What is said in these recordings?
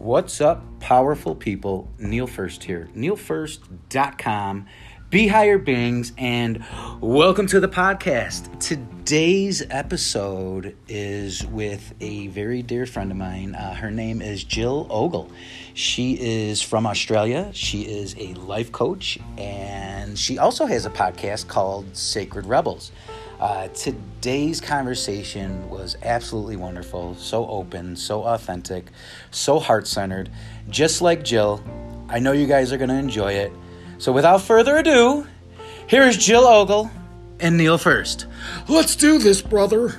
What's up, powerful people? Neil First here. NeilFirst.com. Be higher beings, and welcome to the podcast. Today's episode is with a very dear friend of mine. Uh, her name is Jill Ogle. She is from Australia. She is a life coach, and she also has a podcast called Sacred Rebels. Uh, today's conversation was absolutely wonderful, so open, so authentic, so heart centered. Just like Jill, I know you guys are going to enjoy it. So, without further ado, here is Jill Ogle and Neil First. Let's do this, brother.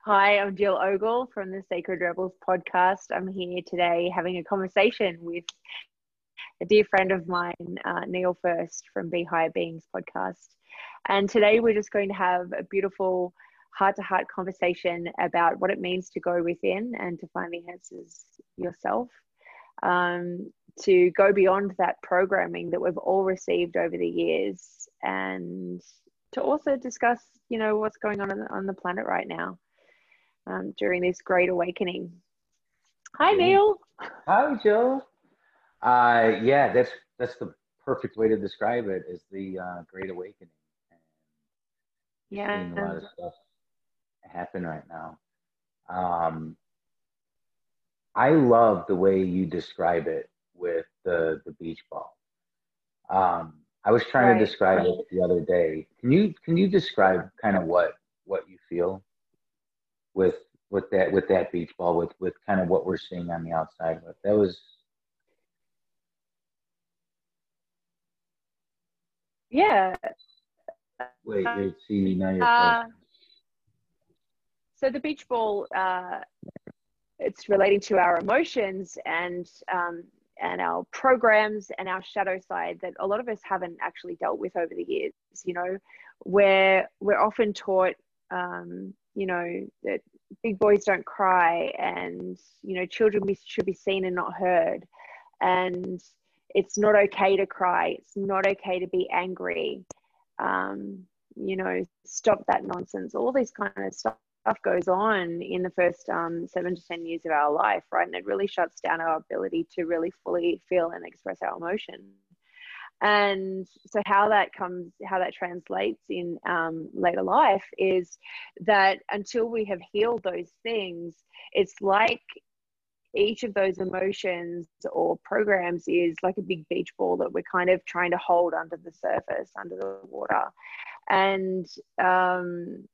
Hi, I'm Jill Ogle from the Sacred Rebels podcast. I'm here today having a conversation with a dear friend of mine, uh, Neil First from Be Higher Beings podcast. And today we're just going to have a beautiful heart to heart conversation about what it means to go within and to find the answers yourself. Um, to go beyond that programming that we've all received over the years and to also discuss, you know, what's going on on the, on the planet right now um, during this great awakening. Hi, Neil. Hi, Joe. Uh, yeah, that's that's the perfect way to describe it. Is the uh, Great Awakening. And yeah, seeing a lot of stuff happen right now. Um, I love the way you describe it with the the beach ball. Um, I was trying right, to describe right. it the other day. Can you can you describe kind of what what you feel with with that with that beach ball with with kind of what we're seeing on the outside with that was Yeah. Wait, you see now you're uh, So the beach ball, uh, it's relating to our emotions and um, and our programs and our shadow side that a lot of us haven't actually dealt with over the years. You know, where we're often taught, um, you know, that big boys don't cry, and you know, children should be seen and not heard, and it's not okay to cry. It's not okay to be angry. Um, you know, stop that nonsense. All this kind of stuff goes on in the first um, seven to 10 years of our life, right? And it really shuts down our ability to really fully feel and express our emotion. And so, how that comes, how that translates in um, later life is that until we have healed those things, it's like each of those emotions or programs is like a big beach ball that we're kind of trying to hold under the surface, under the water. And um,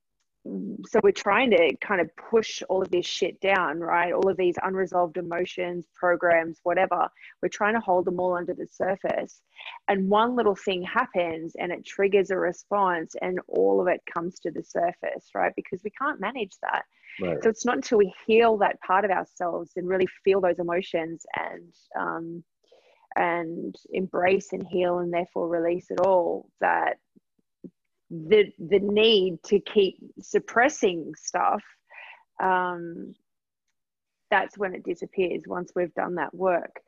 so we're trying to kind of push all of this shit down, right? All of these unresolved emotions, programs, whatever. We're trying to hold them all under the surface. And one little thing happens and it triggers a response, and all of it comes to the surface, right? Because we can't manage that. Right. So it's not until we heal that part of ourselves and really feel those emotions and um, and embrace and heal and therefore release it all that the the need to keep suppressing stuff um, that's when it disappears once we've done that work.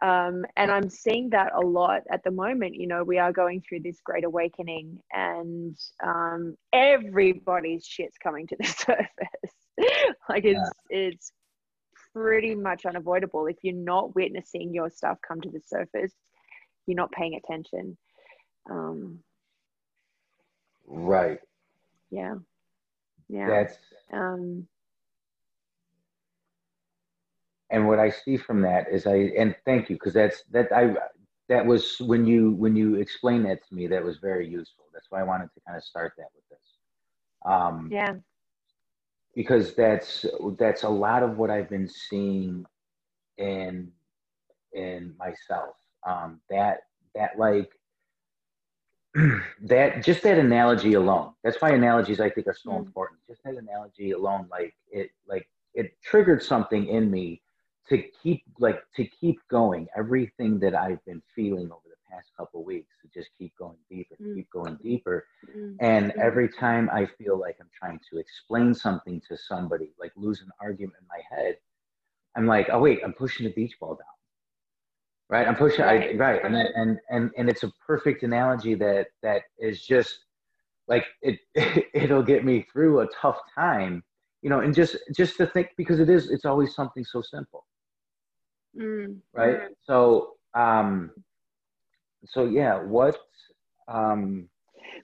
Um, and i'm seeing that a lot at the moment. You know we are going through this great awakening and um, everybody's shit's coming to the surface. Like it's yeah. it's pretty much unavoidable. If you're not witnessing your stuff come to the surface you're not paying attention. Um right. Yeah. Yeah. That's um and what i see from that is i and thank you because that's that i that was when you when you explained that to me that was very useful. That's why i wanted to kind of start that with this. Um yeah. because that's that's a lot of what I've been seeing in in myself. Um, that that like that just that analogy alone. That's why analogies I think are so mm. important. Just that analogy alone, like it like it triggered something in me to keep like to keep going. Everything that I've been feeling over the past couple weeks to just keep going deeper, mm. keep going deeper. Mm. And every time I feel like I'm trying to explain something to somebody, like lose an argument in my head, I'm like, oh wait, I'm pushing the beach ball down. Right, I'm pushing. Right, I, right. and and and and it's a perfect analogy that that is just like it. It'll get me through a tough time you know, and just just to think because it is it's always something so simple, Mm. right? Mm. So um, so yeah, what um,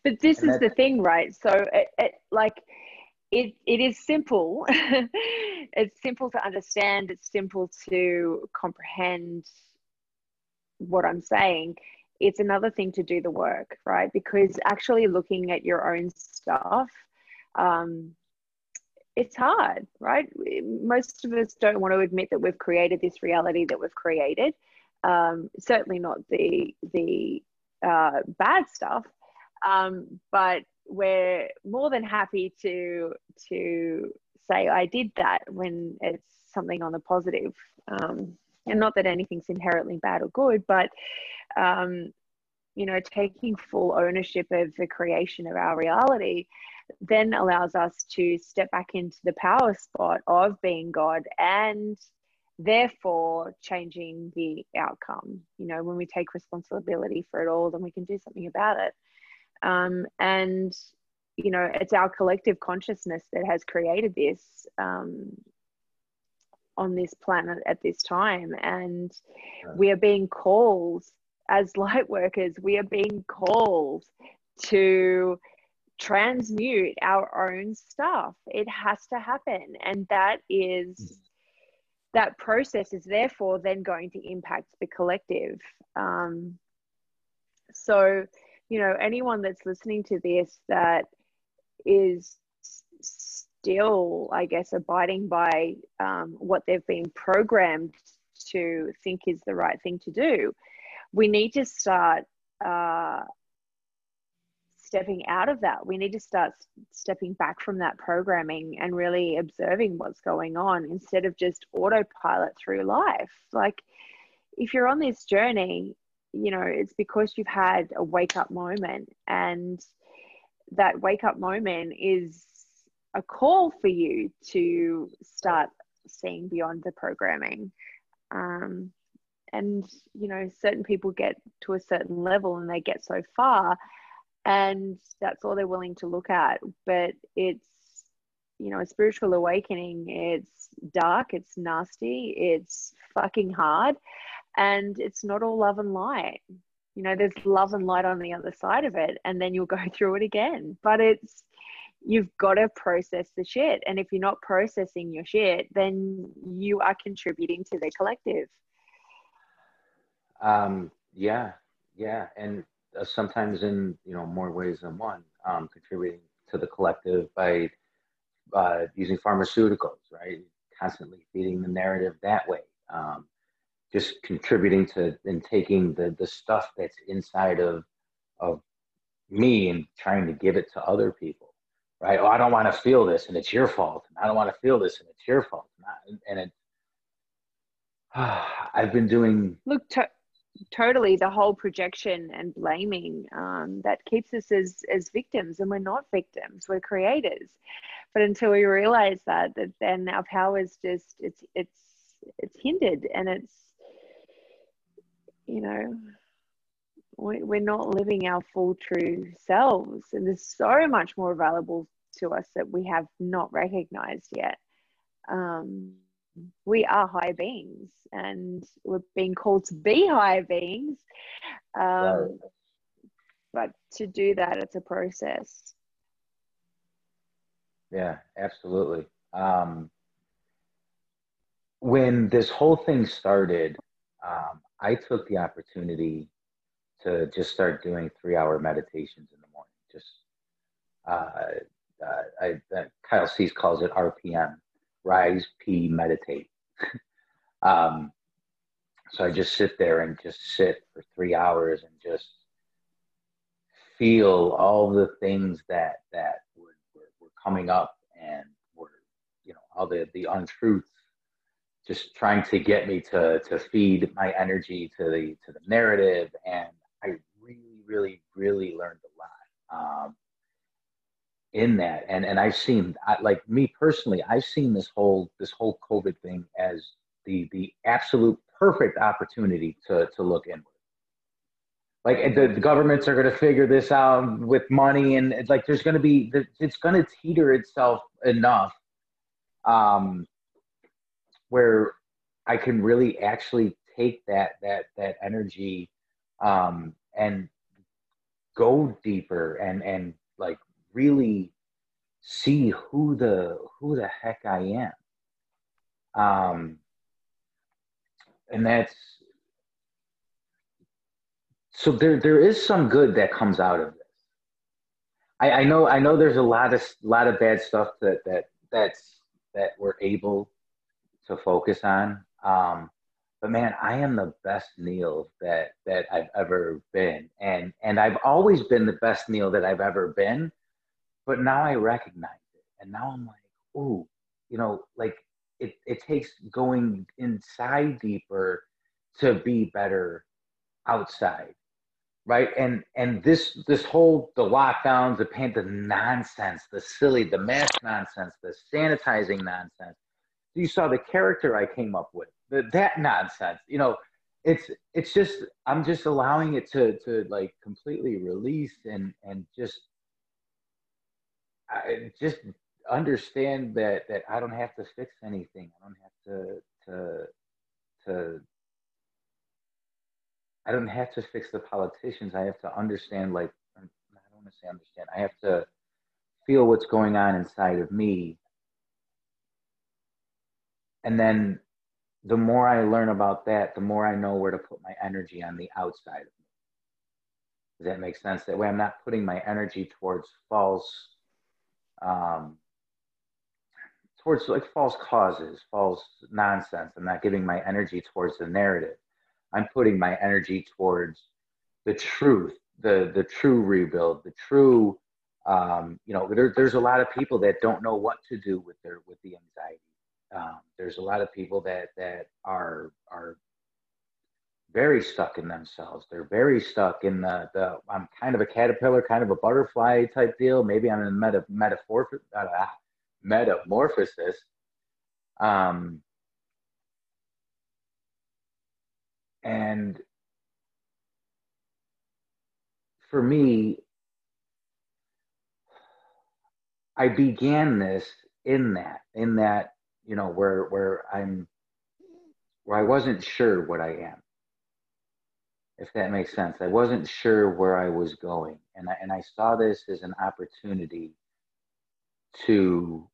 But this is the thing, right? So it, it like it it is simple. it's simple to understand. It's simple to comprehend what I'm saying. It's another thing to do the work, right? Because actually looking at your own stuff, um, it's hard, right? Most of us don't want to admit that we've created this reality that we've created. Um, certainly not the the uh, bad stuff, um, but we're more than happy to to say I did that when it's something on the positive. Um, and not that anything's inherently bad or good, but um, you know, taking full ownership of the creation of our reality then allows us to step back into the power spot of being God and therefore changing the outcome. You know, when we take responsibility for it all, then we can do something about it. Um, and, you know, it's our collective consciousness that has created this um, on this planet at this time. And we are being called as light workers, we are being called to transmute our own stuff. It has to happen. And that is that process is therefore then going to impact the collective. Um, so, you know, anyone that's listening to this that is still, I guess, abiding by um, what they've been programmed to think is the right thing to do, we need to start uh, stepping out of that. We need to start stepping back from that programming and really observing what's going on instead of just autopilot through life. Like, if you're on this journey, you know, it's because you've had a wake up moment, and that wake up moment is a call for you to start seeing beyond the programming. Um, and, you know, certain people get to a certain level and they get so far and that's all they're willing to look at. But it's you know a spiritual awakening. It's dark it's nasty it's fucking hard and it's not all love and light. You know there's love and light on the other side of it and then you'll go through it again. But it's you've got to process the shit and if you're not processing your shit then you are contributing to the collective um yeah yeah and uh, sometimes in you know more ways than one, um, contributing to the collective by uh, using pharmaceuticals, right? Constantly feeding the narrative that way. Um, just contributing to and taking the the stuff that's inside of of me and trying to give it to other people, right? Oh, I don't want to feel this, and it's your fault. And I don't want to feel this, and it's your fault. And it, I've been doing. Look, to- totally the whole projection and blaming um, that keeps us as as victims and we're not victims we're creators but until we realize that that then our power is just it's it's it's hindered and it's you know we're not living our full true selves and there's so much more available to us that we have not recognized yet um, we are high beings and we're being called to be high beings. Um, right. But to do that, it's a process. Yeah, absolutely. Um, when this whole thing started, um, I took the opportunity to just start doing three hour meditations in the morning. Just, uh, uh, I, uh, Kyle Cease calls it RPM, rise, pee, meditate. um, so I just sit there and just sit for three hours and just feel all the things that that were, were, were coming up and were you know all the the untruths just trying to get me to to feed my energy to the to the narrative and i really really really learned a lot um, in that. And and i've seen I, like me personally i've seen this whole this whole covid thing as the the absolute perfect opportunity to to look inward. Like the, the governments are going to figure this out with money and it's like there's going to be it's going to teeter itself enough um, where I can really actually take that that that energy um, and go deeper and and like really see who the who the heck I am. Um, and that's so there there is some good that comes out of this. I, I know I know there's a lot of lot of bad stuff that that that's that we're able to focus on. Um, but man, I am the best Neil that that I've ever been, and and I've always been the best Neil that I've ever been. But now I recognize it, and now I'm like, ooh, you know, like it it takes going inside deeper to be better outside right? And and this this whole the lockdowns the paint the nonsense the silly the mask nonsense the sanitizing nonsense. You saw the character i came up with the, that nonsense you know it's it's just i'm just allowing it to to like completely release and and just I just understand that that i don't have to fix anything i don't have to to to I don't have to fix the politicians. I have to understand, like, I don't want to say understand. I have to feel what's going on inside of me. And then the more I learn about that, the more I know where to put my energy on the outside of me. Does that make sense? That way I'm not putting my energy towards false, um, towards like false causes, false nonsense. I'm not giving my energy towards the narrative. I'm putting my energy towards the truth, the the true rebuild, the true. Um, you know, there, there's a lot of people that don't know what to do with their with the anxiety. Um, there's a lot of people that that are are very stuck in themselves. They're very stuck in the the. I'm kind of a caterpillar, kind of a butterfly type deal. Maybe I'm in meta metaphor uh, metamorphosis. Um, And for me, I began this in that, in that, you know, where where I'm where I wasn't sure what I am. If that makes sense. I wasn't sure where I was going. And I and I saw this as an opportunity to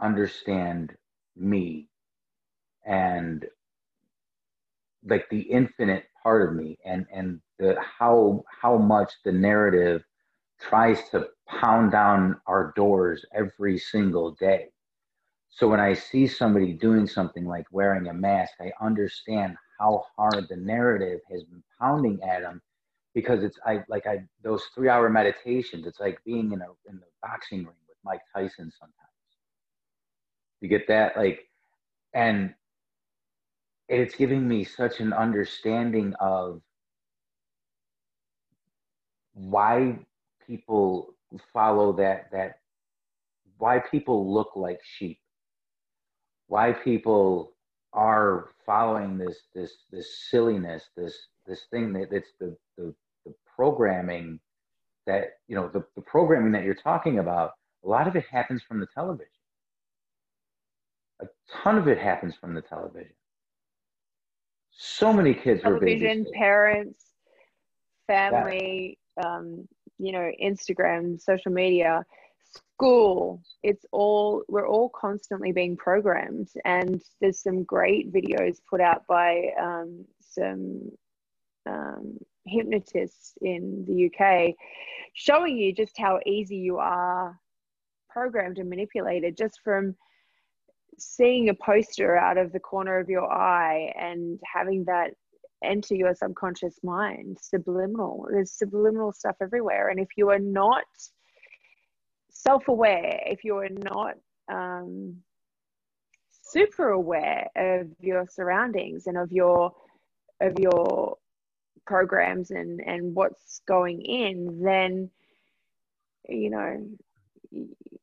understand me and like the infinite part of me and and the how how much the narrative tries to pound down our doors every single day so when i see somebody doing something like wearing a mask i understand how hard the narrative has been pounding at them because it's i like i those three hour meditations it's like being in a in the boxing ring with mike tyson sometimes. You get that? Like and it's giving me such an understanding of why people follow that that why people look like sheep why people are following this this this silliness this this thing that it's the the, the programming that you know the, the programming that you're talking about a lot of it happens from the television. A ton of it happens from the television. So many kids television, parents, family, yeah. um, you know, Instagram, social media, school. It's all we're all constantly being programmed, and there's some great videos put out by um, some um, hypnotists in the UK, showing you just how easy you are programmed and manipulated just from seeing a poster out of the corner of your eye and having that enter your subconscious mind subliminal there's subliminal stuff everywhere and if you are not self-aware if you are not um, super aware of your surroundings and of your of your programs and and what's going in then you know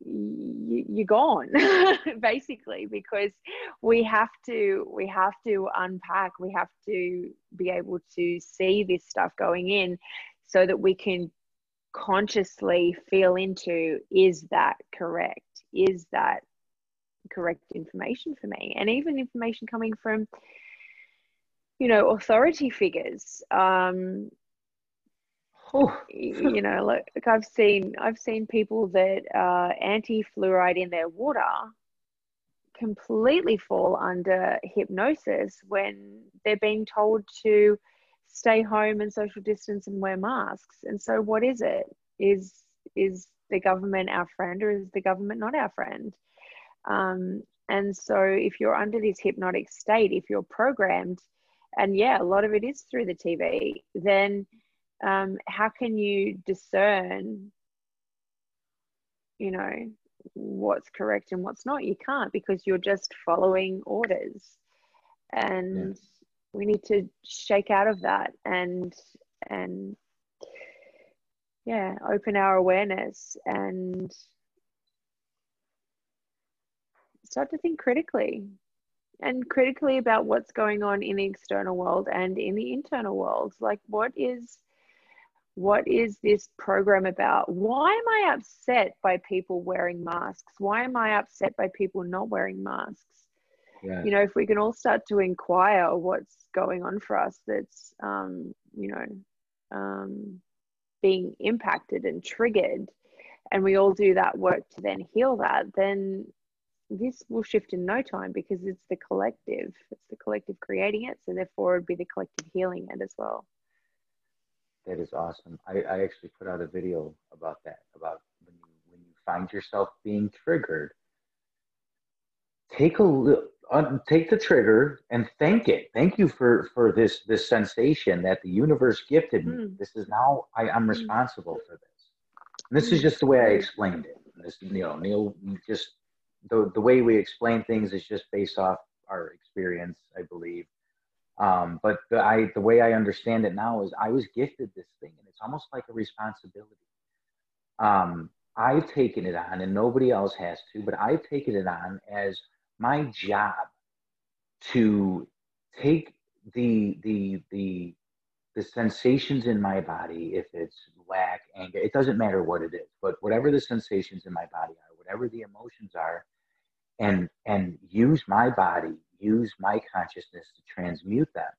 you, are gone basically because we have to we have to unpack. We have to be able to see this stuff going in so that we can consciously feel into is that correct? Is that correct information for me? And even information coming from you know authority figures um you know like, like i've seen i've seen people that uh anti-fluoride in their water completely fall under hypnosis when they're being told to stay home and social distance and wear masks. And so what is it? Is is the government our friend or is the government not our friend? Um, and so if you're under this hypnotic state if you're programmed and yeah a lot of it is through the tv then um, how can you discern you know what's correct and what's not? You can't because you're just following orders. And yeah. We need to shake out of that and and yeah open our awareness and start to think critically and critically about what's going on in the external world and in the internal world. Like what is what is this program about? Why am i upset by people wearing masks? Why am i upset by people not wearing masks yeah. you know if we can all start to inquire what's going on for us that's um, you know um, being impacted and triggered and we all do that work to then heal that then this will shift in no time because it's the collective it's the collective creating it so therefore it'd be the collective healing it as well that is awesome i, I actually put out a video about that about when you when you find yourself being triggered take a look take the trigger and thank it. Thank you for for this this sensation that the universe gifted me. Mm. This is now I, I'm hmm. responsible mm. for this. And this mm. is just the way I explained it. This you know Neil just the the way we explain things is just based off our experience, I believe. Um, but the, I the way I understand it now is I was gifted this thing, and it's almost like a responsibility. Um, I've taken it on, and nobody else has to, but I've taken it on as my job to take the the the the sensations in my body if it's lack anger it doesn't matter what it is but whatever the sensations in my body are whatever the emotions are and and use my body use my consciousness to transmute them.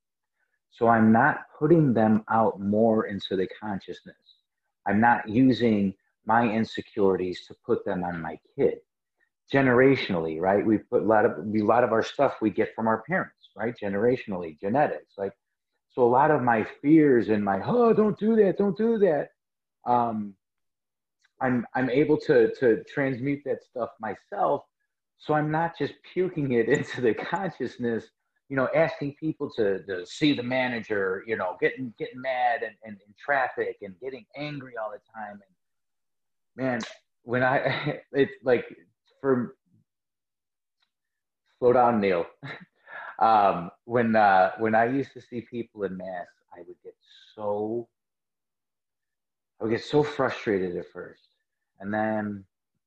So i'm not putting them out more into the consciousness. I'm not using my insecurities to put them on my kid generationally, right? We put a lot of a lot of our stuff we get from our parents, right? Generationally, genetics. Like so a lot of my fears and my oh don't do that, don't do that. Um I'm I'm able to to transmute that stuff myself. So I'm not just puking it into the consciousness, you know, asking people to, to see the manager, you know, getting getting mad and, and in traffic and getting angry all the time. And man, when I it's like for slow down, Neil. um, when uh, when I used to see people in mass, I would get so I would get so frustrated at first, and then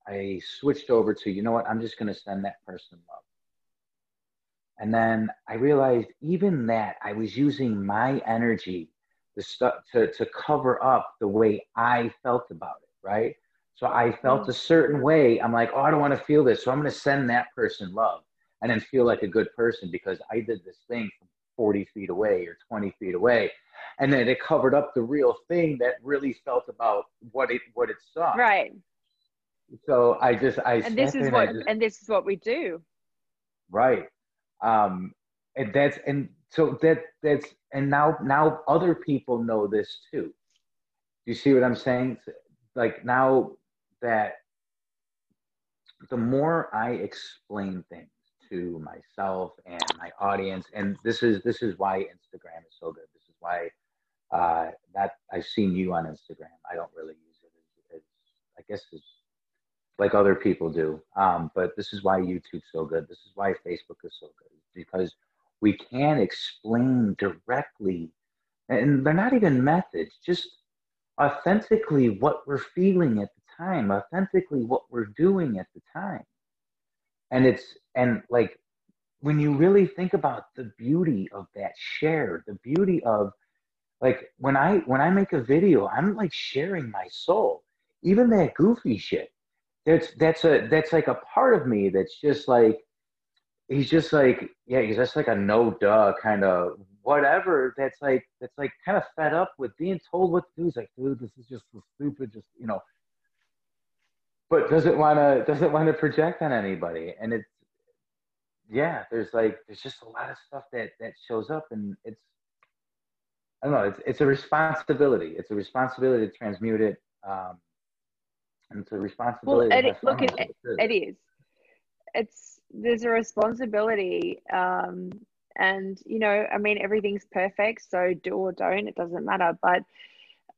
I switched over to you know what I'm just going to send that person love. And then I realized even that I was using my energy to, stu- to, to cover up the way I felt about it, right? So I felt mm. a certain way. I'm like, oh, I don't want to feel this. So I'm going to send that person love and then feel like a good person because I did this thing from 40 feet away or 20 feet away. And then it covered up the real thing that really felt about what it what it saw. Right. So I just I and this is what just, and this is what we do. Right. Um and that's and so that that's and now now other people know this too. Do you see what I'm saying? Like now that the more I explain things to myself and my audience, and this is this is why Instagram is so good. This is why uh, that I've seen you on Instagram. I don't really use it as, I guess as like other people do, um, but this is why YouTube's so good. This is why Facebook is so good because we can explain directly, and they're not even methods, just authentically what we're feeling at the time, authentically what we're doing at the time. And it's, and like, when you really think about the beauty of that share, the beauty of like when I when I make a video, I'm like sharing my soul. Even that goofy shit. that's that's a that's like a part of me that's just like he's just like yeah he's just like a no duh kind of whatever that's like that's like kind of fed up with being told what to do he's like dude this is just so stupid just you know but doesn't want to doesn't want to project on anybody. And it's yeah there's like there's just a lot of stuff that that shows up and it's i don't know it's, it's a responsibility. It's a responsibility to transmute it um and it's a responsibility well, it, look it, it, it is it's there's a responsibility um and you know i mean everything's perfect so do or don't it doesn't matter but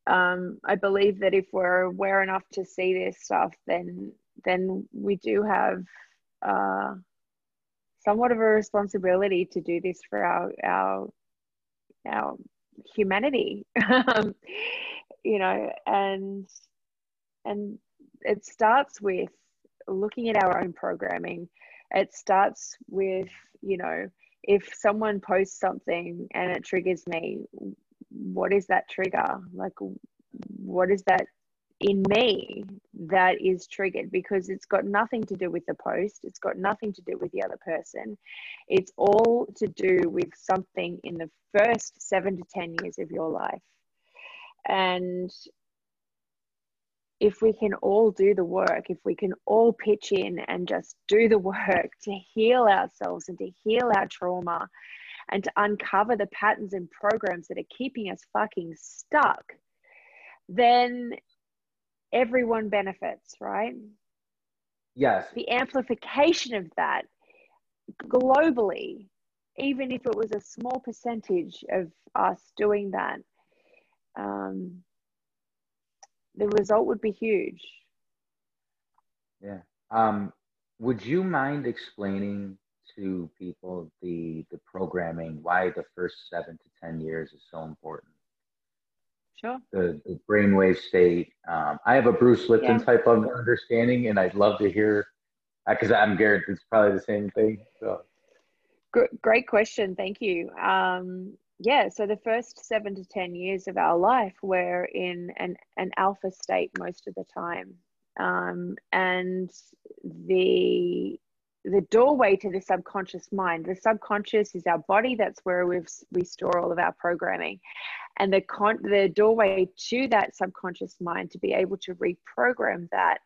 um i believe that if we're aware enough to see this stuff then then we do have uh somewhat of a responsibility to do this for our our our humanity. Um, you know and and it starts with looking at our own programming. It starts with you know if someone posts something and it triggers me what is that trigger? Like what is that in me that is triggered? Because it's got nothing to do with the post. It's got nothing to do with the other person. It's all to do with something in the first 7 to 10 years of your life. And if we can all do the work, if we can all pitch in and just do the work to heal ourselves and to heal our trauma and to uncover the patterns and programs that are keeping us fucking stuck, then everyone benefits, right? Yes. The amplification of that globally, even if it was a small percentage of us doing that, um, the result would be huge. Yeah. Um, would you mind explaining to people the the programming why the first seven to ten years is so important? Sure. The, the brainwave state. Um, I have a Bruce Lipton yeah. type of understanding, and I'd love to hear because I'm Garrett. It's probably the same thing. So. Great question. Thank you. Um, yeah, so the first seven to 10 years of our life, we're in an, an alpha state most of the time. Um, and the the doorway to the subconscious mind. The subconscious is our body. That's where we we store all of our programming. And the con the doorway to that subconscious mind to be able to reprogram that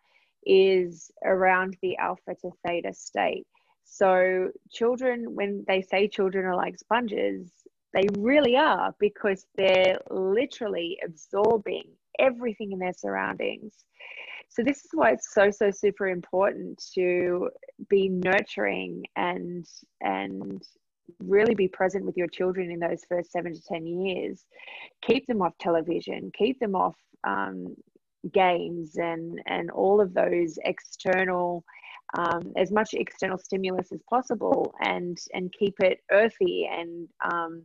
is around the alpha to theta state. So children when they say children are like sponges they really are because they're literally absorbing everything in their surroundings. So, this is why it's so, so super important to be nurturing and, and really be present with your children in those first seven to 10 years. Keep them off television, keep them off um, games and, and all of those external um, as much external stimulus as possible and and keep it earthy and um,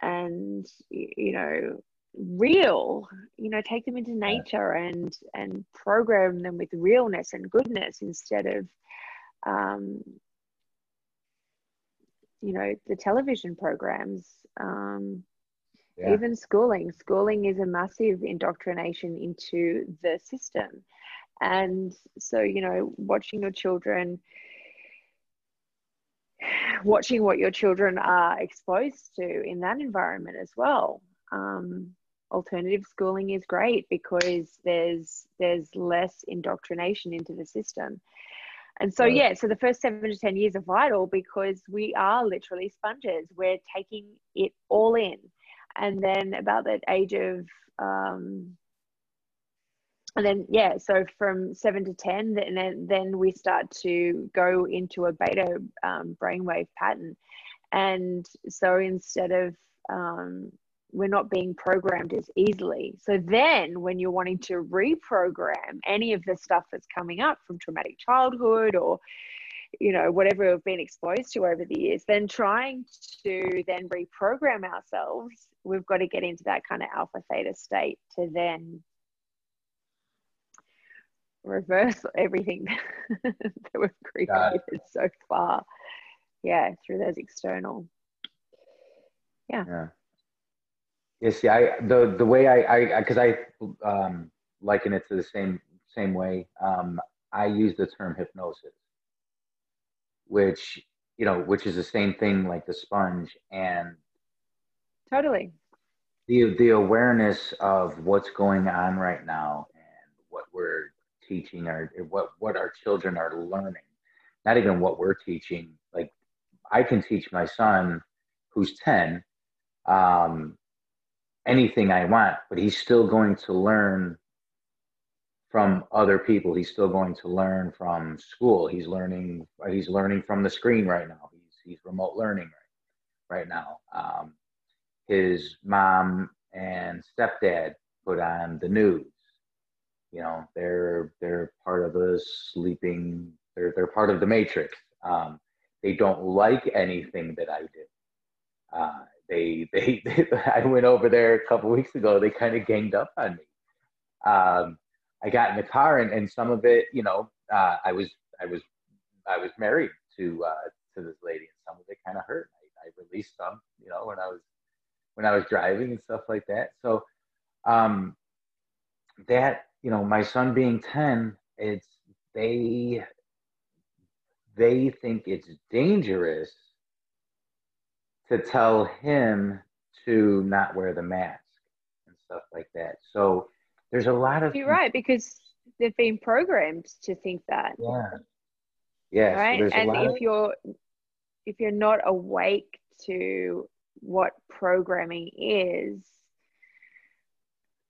and you know real you know take them into nature and and program them with realness and goodness instead of um, you know the television programs um, yeah. even schooling schooling is a massive indoctrination into the system and so you know watching your children watching what your children are exposed to in that environment as well. Um, alternative schooling is great because there's there's less indoctrination into the system. And so, yeah, so the first seven to 10 years are vital because we are literally sponges. We're taking it all in. And then, about that age of um, and then yeah so from 7 to 10 then then we start to go into a beta um, brainwave pattern and so instead of um, we're not being programmed as easily so then when you're wanting to reprogram any of the stuff that's coming up from traumatic childhood or you know whatever we've been exposed to over the years then trying to then reprogram ourselves we've got to get into that kind of alpha theta state to then reverse everything that we've created so far. Yeah, through those external. Yeah. Yeah. Yeah. See, I the the way I I because I um liken it to the same same way. Um, I use the term hypnosis, which you know, which is the same thing like the sponge and totally the the awareness of what's going on right now and what we're teaching our what what our children are learning not even what we're teaching like i can teach my son who's 10 um, anything i want but he's still going to learn from other people he's still going to learn from school he's learning he's learning from the screen right now he's he's remote learning right, right now um, his mom and stepdad put on the news. You know, they're they're part of the sleeping. They're they're part of the matrix. Um, they don't like anything that I do. Uh, they, they, they I went over there a couple weeks ago. They kind of ganged up on me. Um, I got in the car, and, and some of it, you know, uh, I was I was I was married to uh, to this lady, and some of it kind of hurt. I, I released some, you know, when I was when I was driving and stuff like that. So um, that you know, my son being ten, it's they they think it's dangerous to tell him to not wear the mask and stuff like that. So there's a lot of you're right because they've been programmed to think that. Yeah. Yeah. Right. So and if of... you're if you're not awake to what programming is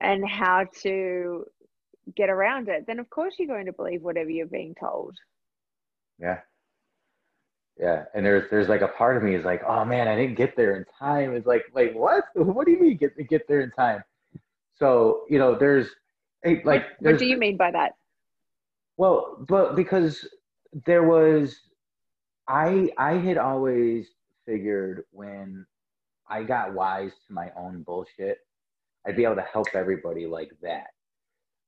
and how to get around it, then of course you're going to believe whatever you're being told. Yeah. Yeah. And there's there's like a part of me is like, oh man, I didn't get there in time. It's like, like what? What do you mean get get there in time? So, you know, there's like what, what do you mean by that? Well, but because there was I I had always figured when I got wise to my own bullshit, I'd be able to help everybody like that.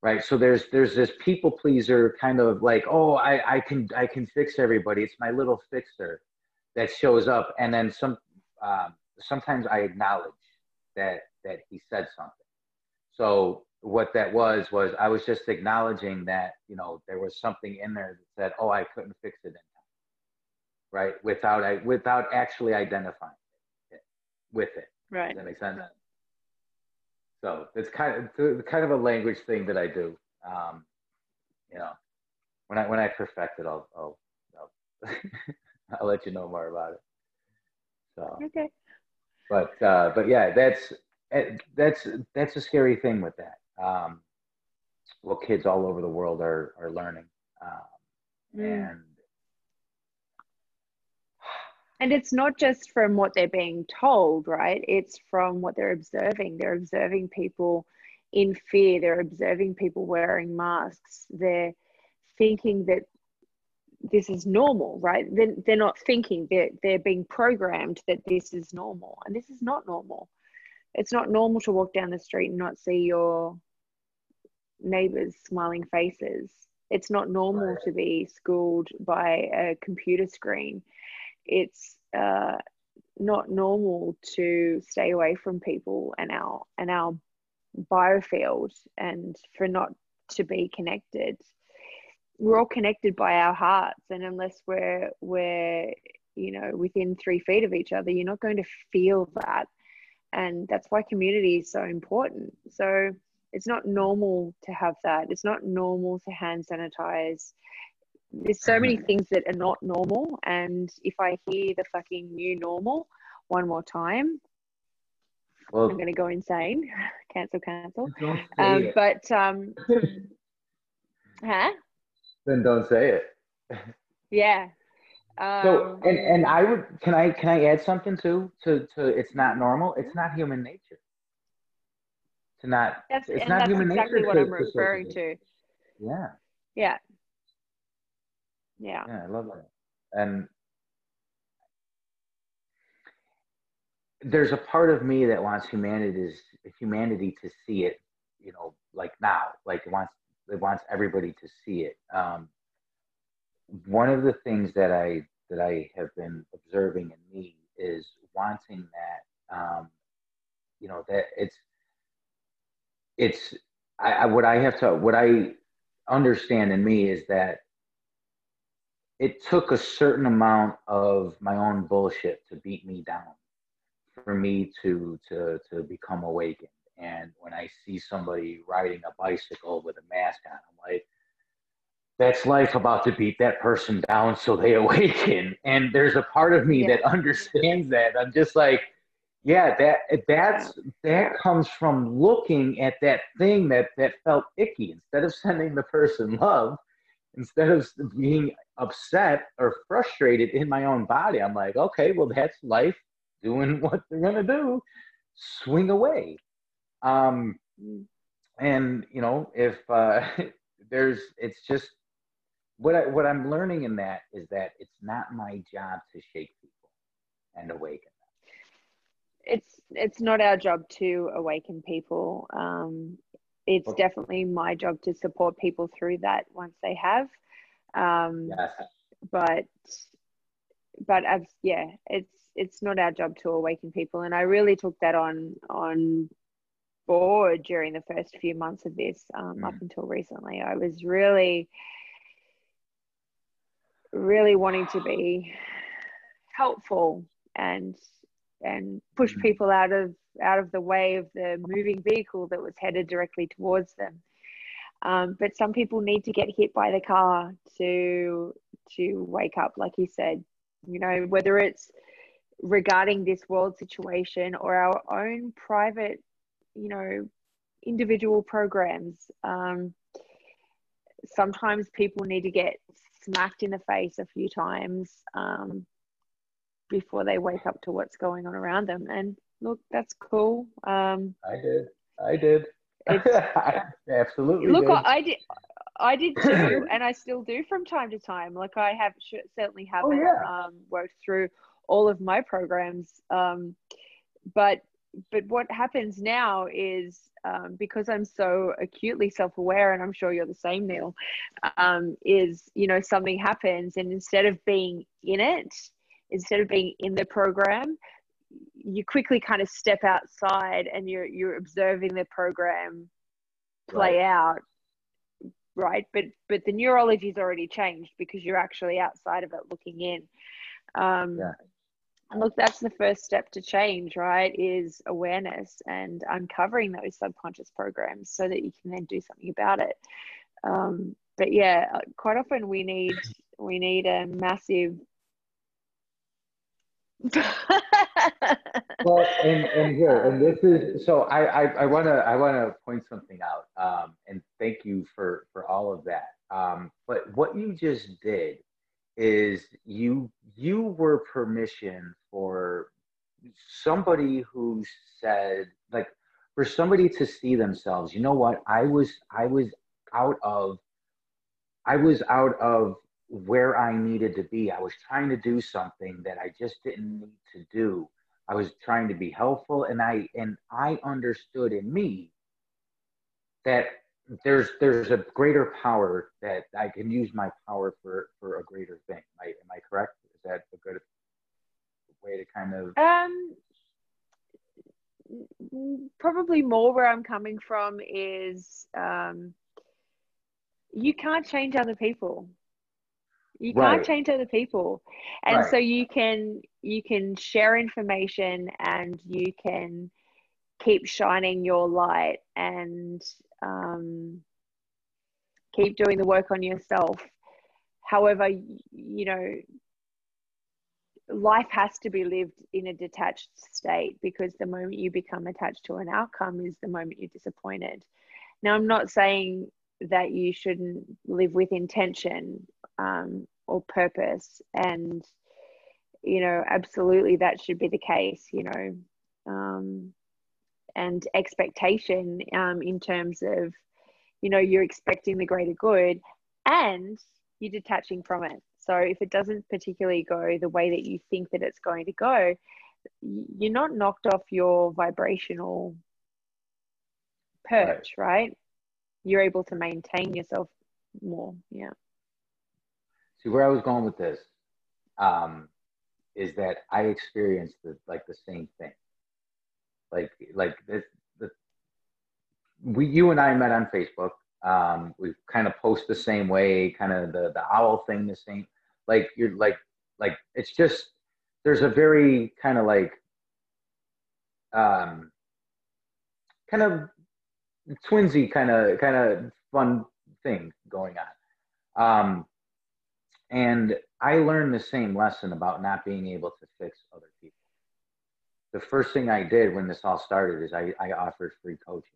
Right. So there's there's this people pleaser kind of like, oh, I, I can I can fix everybody. It's my little fixer that shows up. And then some um, sometimes I acknowledge that that he said something. So what that was was I was just acknowledging that, you know, there was something in there that said, oh, I couldn't fix it in time. Right. Without I without actually identifying it, with it. Right. Does that make sense? So it's kind of kind of a language thing that I do. Um, you know, when I when I perfect it, I'll I'll I'll, I'll let you know more about it. So okay. But uh, but yeah, that's eh, that's that's a scary thing with that. Um, well, kids all over the world are are learning, um, mm. and and it's not just from what they're being told, right? It's from what they're observing. They're observing people in fear, they're observing people wearing masks, they're thinking that this is normal, right? They're, they're not thinking, they're, they're being programmed that this is normal, and this is not normal. It's not normal to walk down the street and not see your neighbors' smiling faces. It's not normal right. to be schooled by a computer screen it's uh, not normal to stay away from people and our and our biofield and for not to be connected. We're all connected by our hearts and unless we're we're you know within three feet of each other you're not going to feel that. And that's why community is so important. So it's not normal to have that. It's not normal to hand sanitize there's so many things that are not normal and if i hear the fucking new normal one more time well, i'm going to go insane. Cancel cancel. Um, but um huh? Then don't say it. Yeah. Um, so and and i would can i can i add something too? To to it's not normal. It's not human nature. To not that's, it's not that's human exactly nature what to, i'm referring to, to. Yeah. Yeah yeah. Yeah, I love that. And there's a part of me that wants humanity is humanity to see it, you know, like now, like it wants it wants everybody to see it. Um, one of the things that I that I have been observing in me is wanting that, um, you know, that it's it's I, I what I have to what I understand in me is that it took a certain amount of my own bullshit to beat me down for me to to to become awakened. And when I see somebody riding a bicycle with a mask on, I'm like, that's life about to beat that person down so they awaken. And there's a part of me yeah. that understands that. I'm just like, yeah, that that's that comes from looking at that thing that that felt icky. Instead of sending the person love, instead of being upset or frustrated in my own body, I'm like, okay, well, that's life doing what they're gonna do. Swing away. Um, and you know, if uh, there's, it's just what I, what I'm learning in that is that it's not my job to shake people and awaken Them. it's it's not our job to awaken people. Um, it's okay. definitely my job to support people through that once they have. Um, yes. But but as yeah, it's it's not our job to awaken people, and I really took that on on board during the first few months of this um, mm. up until recently. I was really really wanting to be helpful and and push mm. people out of out of the way of the moving vehicle that was headed directly towards them. Um, but some people need to get hit by the car to to wake up, like you said. You know, whether it's regarding this world situation or our own private, you know, individual programs. Um, sometimes people need to get smacked in the face a few times um, before they wake up to what's going on around them. And look, that's cool. Um, I did. I did. I absolutely. Look, did. I did. I did too, and I still do from time to time. Like I have certainly haven't oh, yeah. um, worked through all of my programs, um, but but what happens now is um, because I'm so acutely self-aware, and I'm sure you're the same, Neil. Um, is you know something happens, and instead of being in it, instead of being in the program, you quickly kind of step outside and you're you're observing the program play right. out right but but the neurology's already changed because you're actually outside of it looking in um yeah. and look that's the first step to change right is awareness and uncovering those subconscious programs so that you can then do something about it um but yeah quite often we need we need a massive well, and, and here, and this is so I I I want to I want to point something out, um, and thank you for for all of that. Um, but what you just did is you you were permission for somebody who said like for somebody to see themselves. You know what? I was I was out of I was out of where I needed to be. I was trying to do something that I just didn't need to do. I was trying to be helpful and I and I understood in me that there's there's a greater power that I can use my power for for a greater thing. Am I, am I correct? Is that a good way to kind of um probably more where I'm coming from is um you can't change other people you right. can't change other people and right. so you can you can share information and you can keep shining your light and um, keep doing the work on yourself however you know life has to be lived in a detached state because the moment you become attached to an outcome is the moment you're disappointed now i'm not saying that you shouldn't live with intention um, or purpose. And you know absolutely that should be the case you know um, and expectation um, in terms of you know you're expecting the greater good and you're detaching from it. So if it doesn't particularly go the way that you think that it's going to go you're not knocked off your vibrational perch right, right? you're able to maintain yourself more yeah see where I was going with this um, is that I experienced the, like the same thing. Like like this, the, we you and I met on Facebook. Um, we kind of post the same way, kind of the the owl thing the same. like you're like like it's just there's a very kind of like um kind of twinsy kind of kind of fun thing going on um and i learned the same lesson about not being able to fix other people. The first thing i did when this all started is i, I offered free coaching.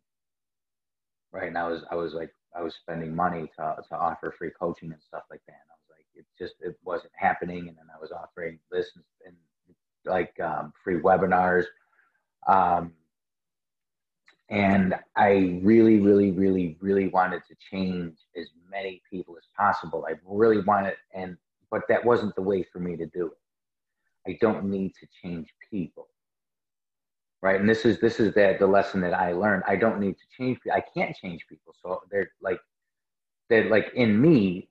Right and i was i was like i was spending money to, to offer free coaching and stuff like that. And i was like it just it wasn't happening. And then i was offering this and, and like um, free webinars. Um, and I really, really, really, really wanted to change as many people as possible. I really wanted, and but that wasn't the way for me to do it. I don't need to change people, right? And this is this is that the lesson that I learned. I don't need to change. I can't change people. So they're like they're like in me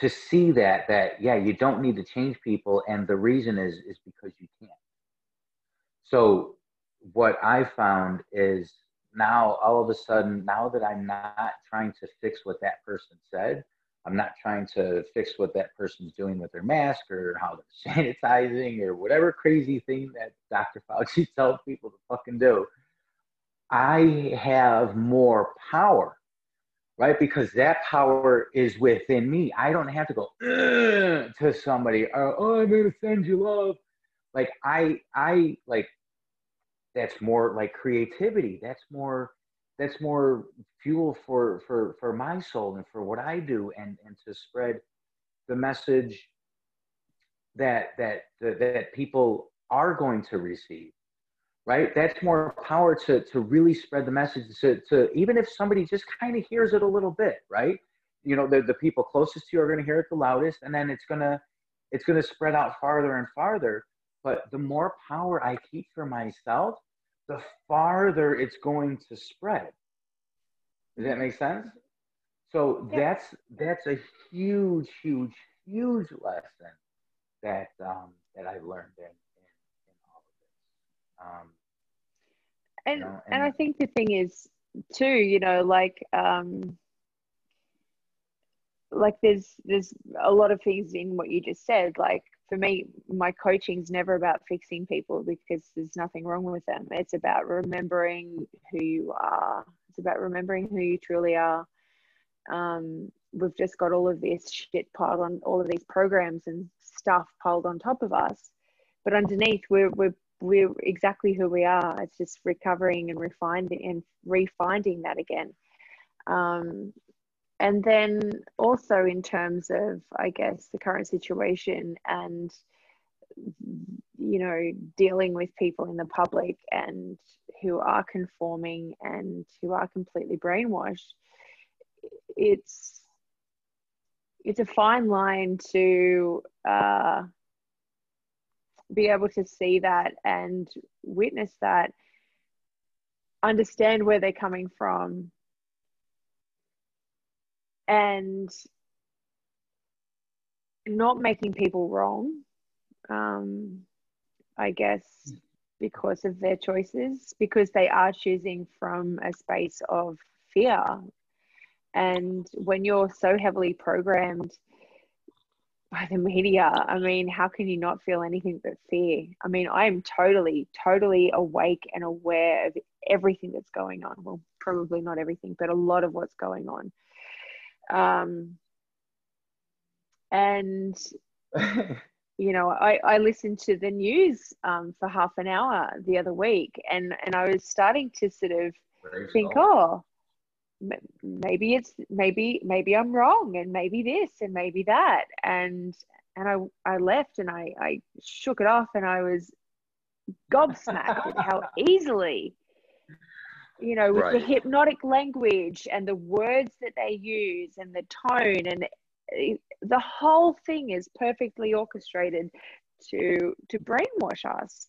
to see that that yeah you don't need to change people and the reason is is because you can't so what I found is now all of a sudden, now that I'm not trying to fix what that person said, I'm not trying to fix what that person's doing with their mask or how they're sanitizing or whatever crazy thing that Dr. Fauci tells people to fucking do. I have more power, right? Because that power is within me. I don't have to go to somebody. Or, oh, I'm gonna send you love. Like I, I like that's more like creativity that's more that's more fuel for for for my soul and for what i do and and to spread the message that that that, people are going to receive right? That's more power to to really spread the message to, to even if somebody just kind of hears it a little bit right? You know the, the people closest to you are going to hear it the loudest and then it's going to it's going to spread out farther and farther. But the more power i keep for myself the farther it's going to spread. Does that make sense? So yeah. that's that's a huge, huge, huge lesson that um, that I learned in, in, in all of this. Um, and, you know, and, and I think the thing is too, you know, like um, like there's there's a lot of things in what you just said, like for me, my coaching is never about fixing people because there's nothing wrong with them. It's about remembering who you are. It's about remembering who you truly are. Um, we've just got all of this shit piled on all of these programs and stuff piled on top of us, but underneath we're we're we're exactly who we are. It's just recovering and refining and refinding that again. Um, and then also in terms of i guess the current situation and you know dealing with people in the public and who are conforming and who are completely brainwashed it's it's a fine line to uh, be able to see that and witness that understand where they're coming from and not making people wrong, um, I guess, because of their choices, because they are choosing from a space of fear. And when you're so heavily programmed by the media, I mean, how can you not feel anything but fear? I mean, I am totally, totally awake and aware of everything that's going on. Well, probably not everything, but a lot of what's going on. Um, and you know, I, I listened to the news um, for half an hour the other week, and and I was starting to sort of Very think, oh, maybe it's maybe maybe I'm wrong, and maybe this, and maybe that, and and I I left and I I shook it off, and I was gobsmacked at how easily you know, with right. the hypnotic language and the words that they use and the tone and the whole thing is perfectly orchestrated to to brainwash us.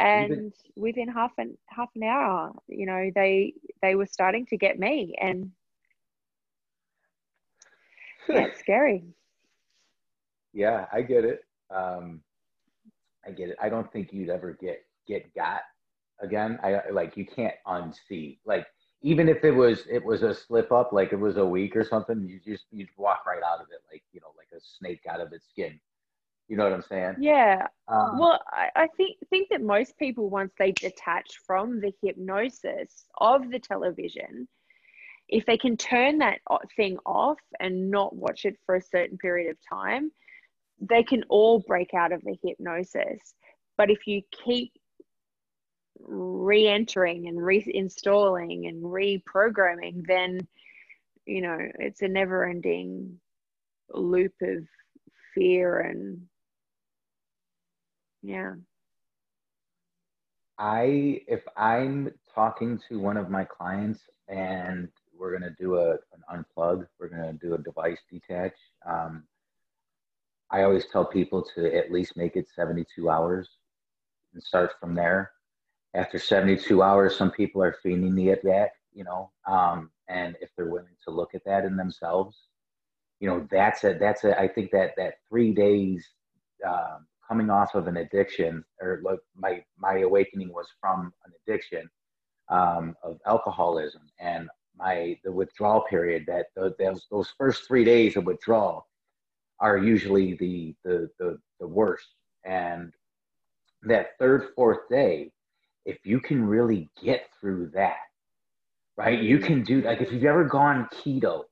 And Even, within half an half an hour, you know, they they were starting to get me, and yeah, it's scary. Yeah, I get it. Um, I get it. I don't think you'd ever get get got again. I like you can't unsee. Like even if it was it was a slip up, like it was a week or something, you just you'd walk right out of it, like you know, like a snake out of its skin. You know what I'm saying? Yeah. Um, well, I, I think think that most people once they detach from the hypnosis of the television, if they can turn that thing off and not watch it for a certain period of time, they can all break out of the hypnosis. But if you keep re-entering and reinstalling and reprogramming, then you know it's a never-ending loop of fear and yeah. I if I'm talking to one of my clients and we're gonna do a an unplug, we're gonna do a device detach. Um, I always tell people to at least make it 72 hours and start from there. After 72 hours, some people are feeling the that, you know, um, and if they're willing to look at that in themselves, you know, that's a that's a I think that that three days um, coming off of an addiction or like my my awakening was from an addiction um, of alcoholism and my the withdrawal period that those those first three days of withdrawal are usually the the the, the worst. And that third fourth day if you can really get through that right you can do like if you've ever gone keto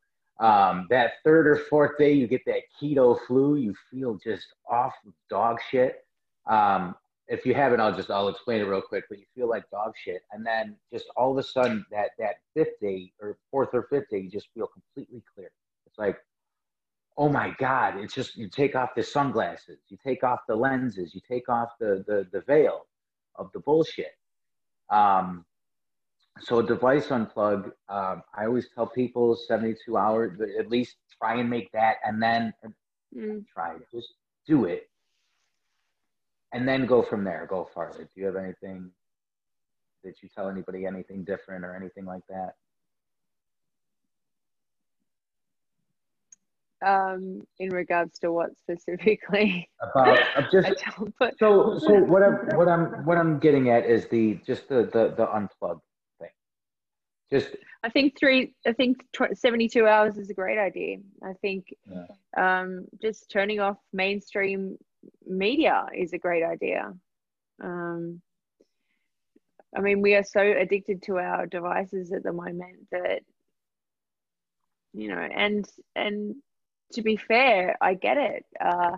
um, that third or fourth day, you get that keto flu. You feel just off dog shit. Um, if you haven't, I'll just I'll explain it real quick. But you feel like dog shit, and then just all of a sudden, that that fifth day or fourth or fifth day, you just feel completely clear. It's like, oh my god! It's just you take off the sunglasses, you take off the lenses, you take off the the the veil of the bullshit. Um, so a device unplug um, i always tell people 72 hours at least try and make that and then mm. try just do it. And then go from there. Go farther. Do you have anything did you tell anybody anything different or anything like that um, in regards to what specifically? About just so so what i'm what i'm what i'm getting at is the just the the, the unplug just i think three i think 72 hours is a great idea. I think yeah. um, just turning off mainstream media is a great idea. Um, i mean we are so addicted to our devices at the moment that you know and and to be fair i get it uh,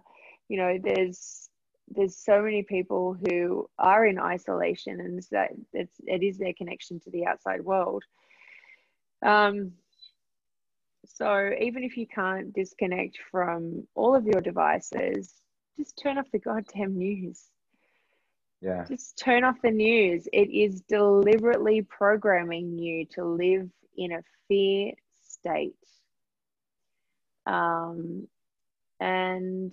you know there's there's so many people who are in isolation and that it's it is their connection to the outside world um, so even if you can't disconnect from all of your devices, just turn off the goddamn news. Yeah. Just turn off the news. It is deliberately programming you to live in a fear state. Um, and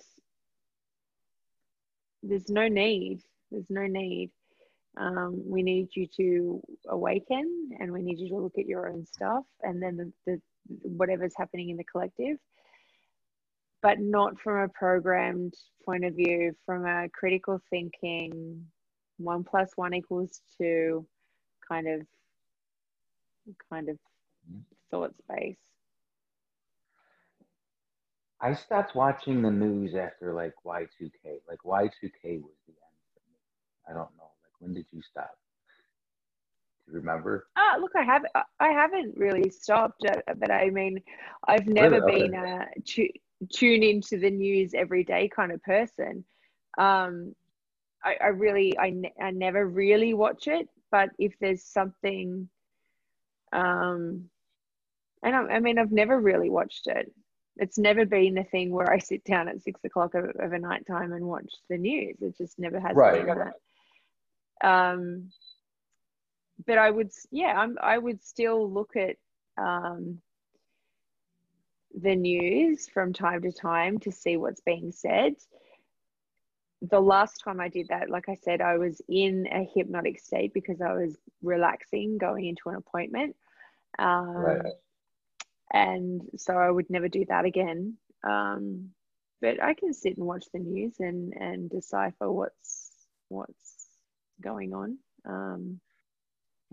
there's no need. There's no need. Um, we need you to awaken and we need you to look at your own stuff and then the, the whatever's happening in the collective but not from a programmed point of view from a critical thinking one plus one equals two kind of kind of thought space i stopped watching the news after like y2k like y2k was the end for me i don't know Like when did you stop? Do you remember? Ah, look, I have I haven't really stopped, uh, but I mean, I've never really? been a tu- tune into the news every day kind of person. Um, I, I really I, ne- I never really watch it, but if there's something, um, and I, I mean, I've never really watched it it's never been the thing where I sit down at six o'clock of, of a night time and watch the news. It just never has right. been that. Um, but I would, yeah, I'm, I would still look at um, the news from time to time to see what's being said. The last time I did that, like I said, I was in a hypnotic state because I was relaxing going into an appointment. Um, right. And so I would never do that again. Um, but I can sit and watch the news and, and decipher what's what's going on. Um,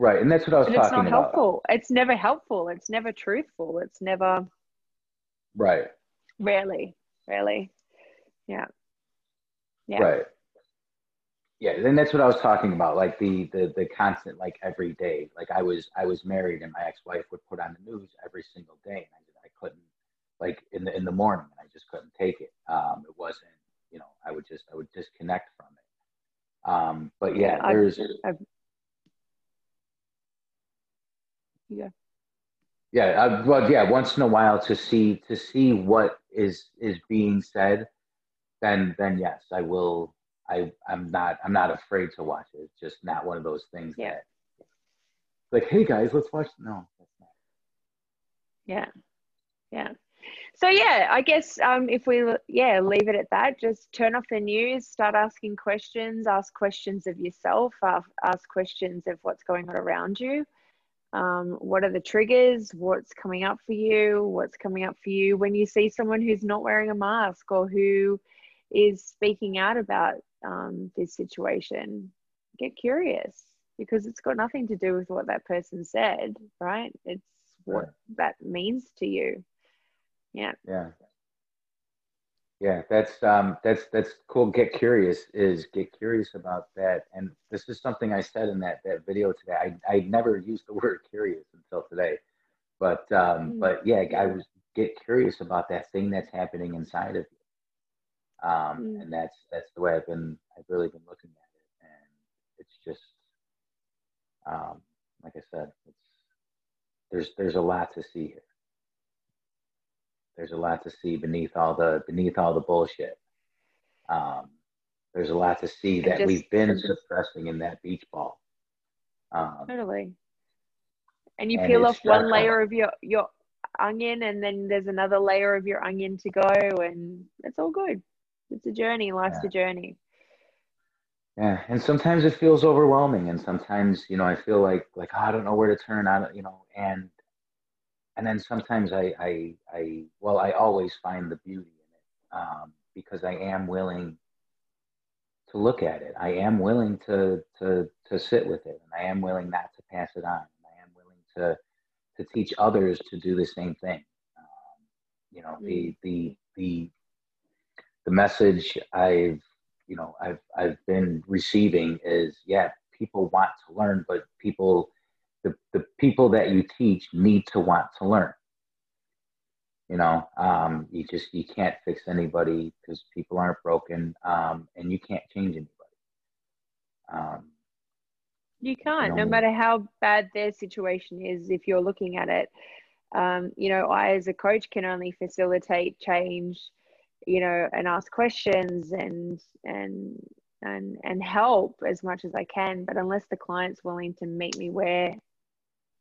Right, and that's what I was talking it's not about. helpful. It's never helpful. It's never truthful. It's never Right. rarely, rarely. Yeah. Yeah. Right. Yeah, and that's what I was talking about, like the the the constant, like every day. Like I was I was married, and my ex-wife would put on the news every single day, and I, I couldn't, like in the in the morning, and I just couldn't take it. Um, it wasn't, you know, I would just I would disconnect from it. Um, but yeah, I've- there's I've- Yeah. yeah, I, well, yeah, once in a while to see to see what is is being said, then then yes, I will. I I'm not I'm not afraid to watch it. It's just not one of those things Yeah. that like, hey guys, let's watch. No, that's not. Yeah. Yeah. So yeah, I guess um, if we yeah leave it at that, just turn off the news, start asking questions, ask questions of yourself, ask questions of what's going on around you. Um, what are the triggers? What's coming up for you? What's coming up for you when you see someone who's not wearing a mask or who is speaking out about um, this situation? Get curious because it's got nothing to do with what that person said, right? It's what Right. that means to you. Yeah. Yeah. Yeah, that's um that's that's cool. Get curious is get curious about that. And this is something I said in that that video today. I I never used the word curious until today. But um Mm. but yeah, I was get curious about that thing that's happening inside of you. Um Mm. and that's that's the way I've been I've really been looking at it. And it's just um like I said, it's there's there's a lot to see here there's a lot to see beneath all the beneath all the bullshit. Um, there's a lot to see that just- we've been suppressing in that beach ball. Um, Totally. And you And peel off one layer of your your onion, and then there's another layer of your onion to go, and it's all good. It's a journey. Life's a journey. yeah, and sometimes it feels overwhelming, and sometimes you know I feel like like oh, I don't know where to turn. I don't, you know, and and then sometimes I I I well I always find the beauty in it um, because I am willing to look at it. I am willing to to to sit with it, and I am willing not to pass it on. And I am willing to to teach others to do the same thing. Um, you know, the the the the message I've you know I've I've been receiving is yeah, people want to learn, but people the the people that you teach need to want to learn. You know, um, you just you can't fix anybody because people aren't broken, um, and you can't change anybody. Um, You can't, no know- matter how bad their situation is, if you're looking at it. Um, you know, I as a coach can only facilitate change, you know, and ask questions and and and and help as much as I can. But unless the client's willing to meet me where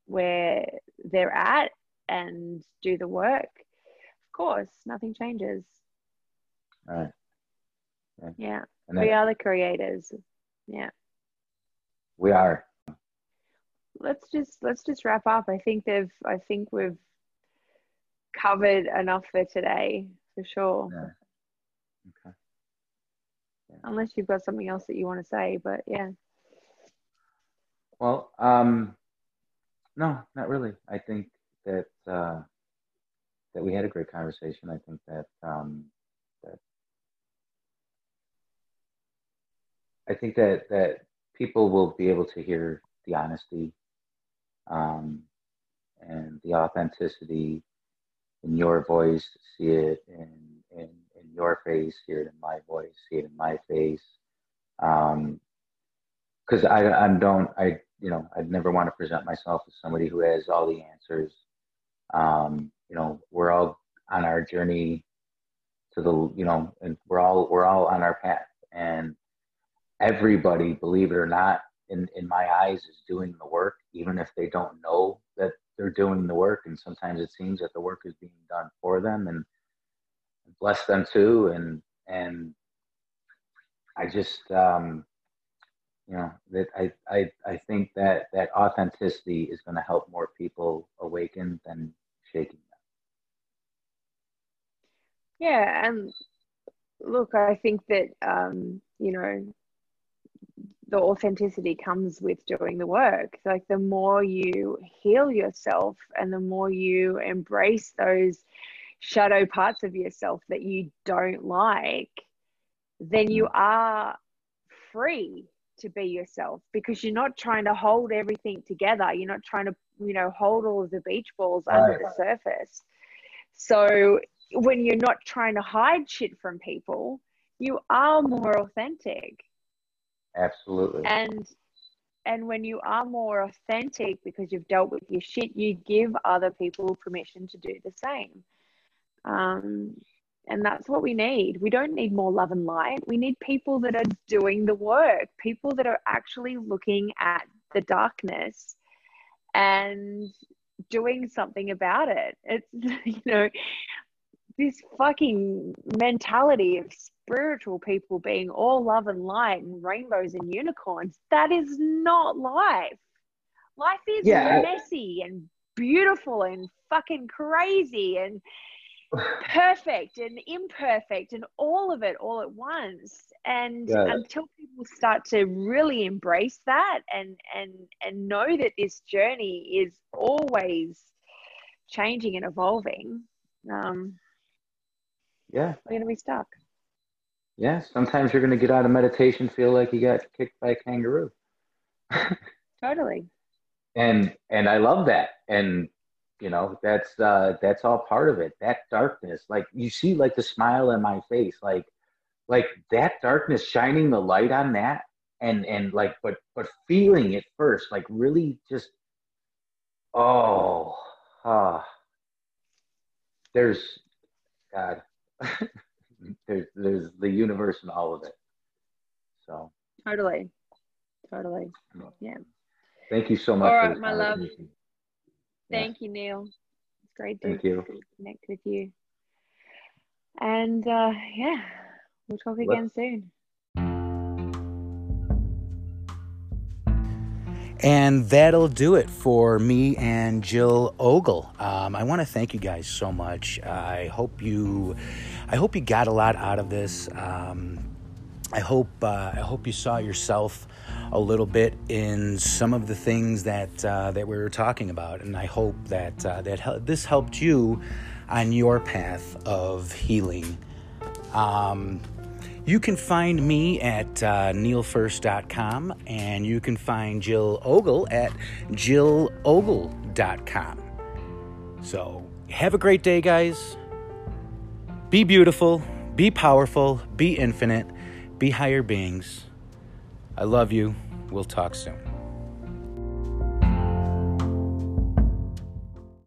where they're at and do the work, of course, nothing changes. right. Yeah, we are the creators. Yeah. we are. let's just let's just wrap up. I think they've I think we've covered enough for today for sure. Yeah. Okay. Unless you've got something else that you want to say, but yeah. Well, um, no, not really. I think that uh, that we had a great conversation. I think that um, that I think that that people will be able to hear the honesty um, and the authenticity in your voice, see it in, in in your face, hear it in my voice, see it in my face. Um, because I I don't I you know I'd never want to present myself as somebody who has all the answers. Um, you know, we're all on our journey to the you know, and we're all we're all on our path, and everybody, believe it or not, in in my eyes, is doing the work, even if they don't know that they're doing the work. And sometimes it seems that the work is being done for them, and bless them too. And and I just um, you know that I, I i think that that authenticity is going to help more people awaken than shaking them Yeah, and look, I think that um, you know, the authenticity comes with doing the work. Like the more you heal yourself and the more you embrace those shadow parts of yourself that you don't like, then you mm. are free to be yourself because you're not trying to hold everything together. You're not trying to, you know, hold all of the beach balls right. under the surface. So when you're not trying to hide shit from people, you are more authentic. Absolutely. And and when you are more authentic because you've dealt with your shit, you give other people permission to do the same. Um, and that's what we need. We don't need more love and light. We need people that are doing the work, people that are actually looking at the darkness and doing something about it. It's, you know, this fucking mentality of spiritual people being all love and light and rainbows and unicorns. That is not life. Life is yeah, messy and beautiful and fucking crazy and perfect and imperfect and all of it all at once and yeah. until people start to really embrace that and and and know that this journey is always changing and evolving um yeah we're going to be stuck yeah sometimes you're going to get out of meditation feel like you got kicked by a kangaroo. Totally. And and i love that. And you know that's uh that's all part of it. That darkness like you see like the smile in my face like like that darkness shining the light on that and and like but but feeling it first like really just oh ah. There's god there's there's the universe and all of it so totally totally yeah thank you so much all right my love Thank you, Neil. It's great to, to connect with you. And uh, yeah, we'll talk again soon. And that'll do it for me and Jill Ogle. Um, I want to thank you guys so much. I hope you, I hope you got a lot out of this. Um, I hope uh, I hope you saw yourself a little bit in some of the things that uh, that we were talking about, and I hope that uh, that this helped you on your path of healing. Um, you can find me at uh, neilfirst.com and you can find Jill Ogle at jillogle.com. So, have a great day, guys. Be beautiful, be powerful, be infinite, be higher beings. I love you. We'll talk soon.